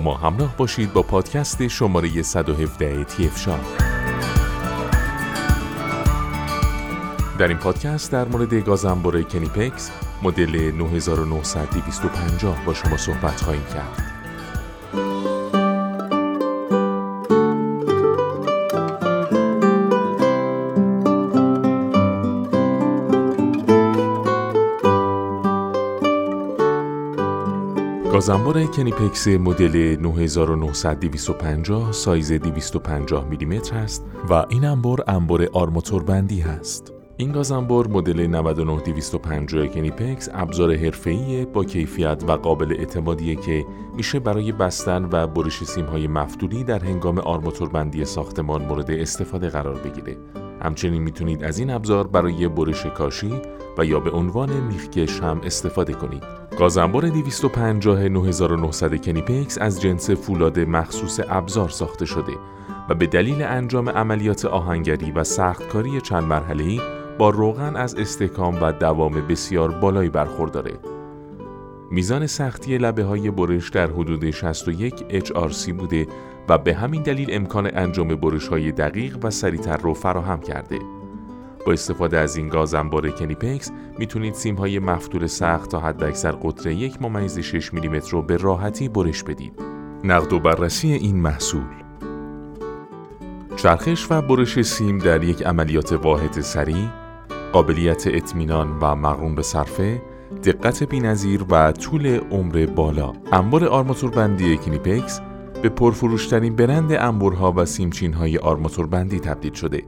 ما همراه باشید با پادکست شماره 117 تیفشا در این پادکست در مورد گازنبور کنیپکس مدل 9950 با شما صحبت خواهیم کرد. گازنبار کنیپکس مدل 9950 سایز 250 میلیمتر است و این انبار انبار آرماتور بندی هست. این گازنبار مدل 99250 کنیپکس ابزار حرفه‌ای با کیفیت و قابل اعتمادیه که میشه برای بستن و برش سیم‌های مفتولی در هنگام آرماتور بندی ساختمان مورد استفاده قرار بگیره. همچنین می‌تونید از این ابزار برای برش کاشی و یا به عنوان میخکش هم استفاده کنید. گازنبار 250 9900 کنیپکس از جنس فولاد مخصوص ابزار ساخته شده و به دلیل انجام عملیات آهنگری و سختکاری چند مرحله‌ای با روغن از استحکام و دوام بسیار بالایی برخورداره. میزان سختی لبه های برش در حدود 61 HRC بوده و به همین دلیل امکان انجام برش های دقیق و سریعتر رو فراهم کرده. با استفاده از این گاز انبار کنیپکس می‌تونید سیم های مفتول سخت تا حد اکثر قطر یک ممیز 6 میلیمتر رو به راحتی برش بدید. نقد و بررسی این محصول چرخش و برش سیم در یک عملیات واحد سریع قابلیت اطمینان و مقرون به صرفه دقت بینظیر و طول عمر بالا. انبار آرماتور بندی به پرفروشترین برند انبورها و سیمچین های آرماتور بندی تبدیل شده.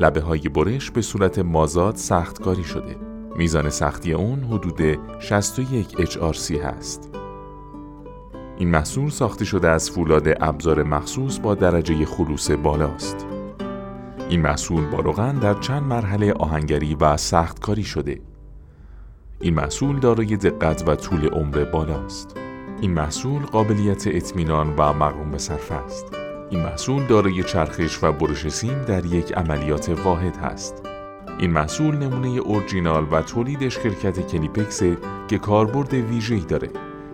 لبه های برش به صورت مازاد سختکاری شده. میزان سختی اون حدود 61 HRC هست. این محصول ساخته شده از فولاد ابزار مخصوص با درجه خلوص بالاست. این محصول با روغن در چند مرحله آهنگری و سختکاری شده. این محصول دارای دقت و طول عمر بالاست. این محصول قابلیت اطمینان و مقرون به صرف است. این محصول دارای چرخش و برش سیم در یک عملیات واحد هست. این محصول نمونه اورجینال و تولیدش شرکت کنیپکس که کاربرد ویژه‌ای داره.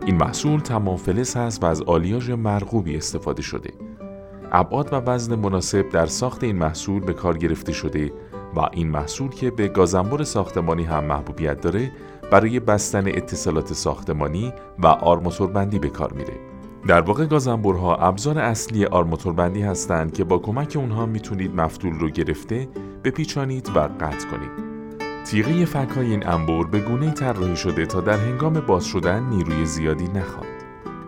این محصول تمام فلز هست و از آلیاژ مرغوبی استفاده شده. ابعاد و وزن مناسب در ساخت این محصول به کار گرفته شده و این محصول که به گازنبر ساختمانی هم محبوبیت داره برای بستن اتصالات ساختمانی و آرماتور بندی به کار میره. در واقع گازنبرها ابزار اصلی آرماتور بندی هستند که با کمک اونها می‌تونید مفتول رو گرفته بپیچانید و قطع کنید. تیغه فک های این انبر به گونه طراحی شده تا در هنگام باز شدن نیروی زیادی نخواد.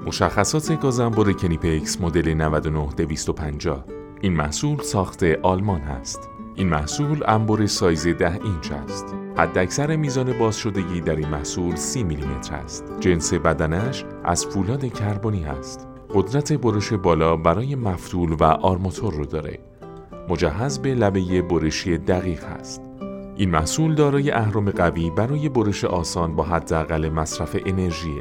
مشخصات گازنبر کنیپکس مدل 99250 این محصول ساخت آلمان هست. این محصول انبر سایز 10 اینچ است. حداکثر میزان باز شدگی در این محصول 30 میلیمتر است. جنس بدنش از فولاد کربنی است. قدرت برش بالا برای مفتول و آرماتور رو داره. مجهز به لبه برشی دقیق است. این محصول دارای اهرم قوی برای برش آسان با حداقل مصرف انرژی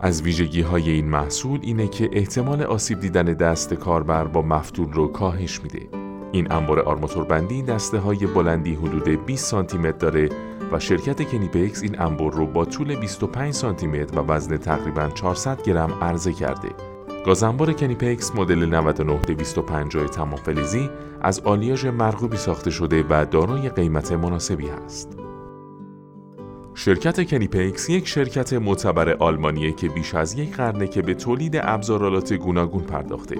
از ویژگی های این محصول اینه که احتمال آسیب دیدن دست کاربر با مفتول رو کاهش میده. این انبار آرماتور بندی دسته های بلندی حدود 20 سانتی متر داره و شرکت کنیپکس این انبار رو با طول 25 سانتی متر و وزن تقریبا 400 گرم عرضه کرده. گازنبار کنیپکس مدل 99250 تمام فلزی از آلیاژ مرغوبی ساخته شده و دارای قیمت مناسبی است. شرکت کنیپکس یک شرکت معتبر آلمانیه که بیش از یک قرنه که به تولید ابزارالات گوناگون پرداخته.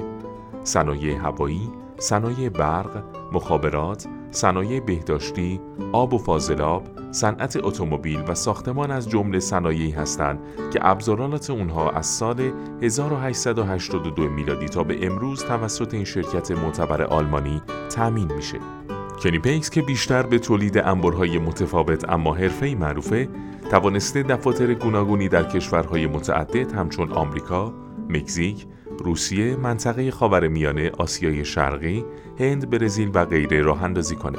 صنایع هوایی، صنایع برق، مخابرات، صنایع بهداشتی، آب و فاضلاب، صنعت اتومبیل و ساختمان از جمله صنایعی هستند که ابزارالات اونها از سال 1882 میلادی تا به امروز توسط این شرکت معتبر آلمانی تأمین میشه. کنیپکس که بیشتر به تولید انبارهای متفاوت اما حرفه‌ای معروفه توانسته دفاتر گوناگونی در کشورهای متعدد همچون آمریکا، مکزیک، روسیه، منطقه خاورمیانه، آسیای شرقی، هند، برزیل و غیره راه اندازی کنه.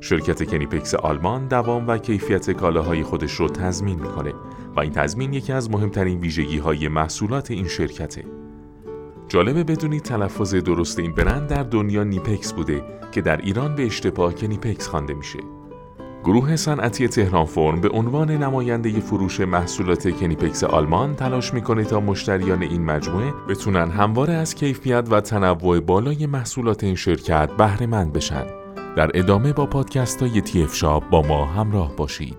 شرکت کنیپکس آلمان دوام و کیفیت کالاهای خودش رو تضمین می‌کنه و این تضمین یکی از مهمترین ویژگی های محصولات این شرکته. جالبه بدونید تلفظ درست این برند در دنیا نیپکس بوده که در ایران به اشتباه که نیپکس خوانده میشه. گروه صنعتی تهران فرم به عنوان نماینده فروش محصولات کنیپکس آلمان تلاش می‌کنه تا مشتریان این مجموعه بتونن همواره از کیفیت و تنوع بالای محصولات این شرکت بهره مند بشن. در ادامه با پادکست های تی شاب با ما همراه باشید.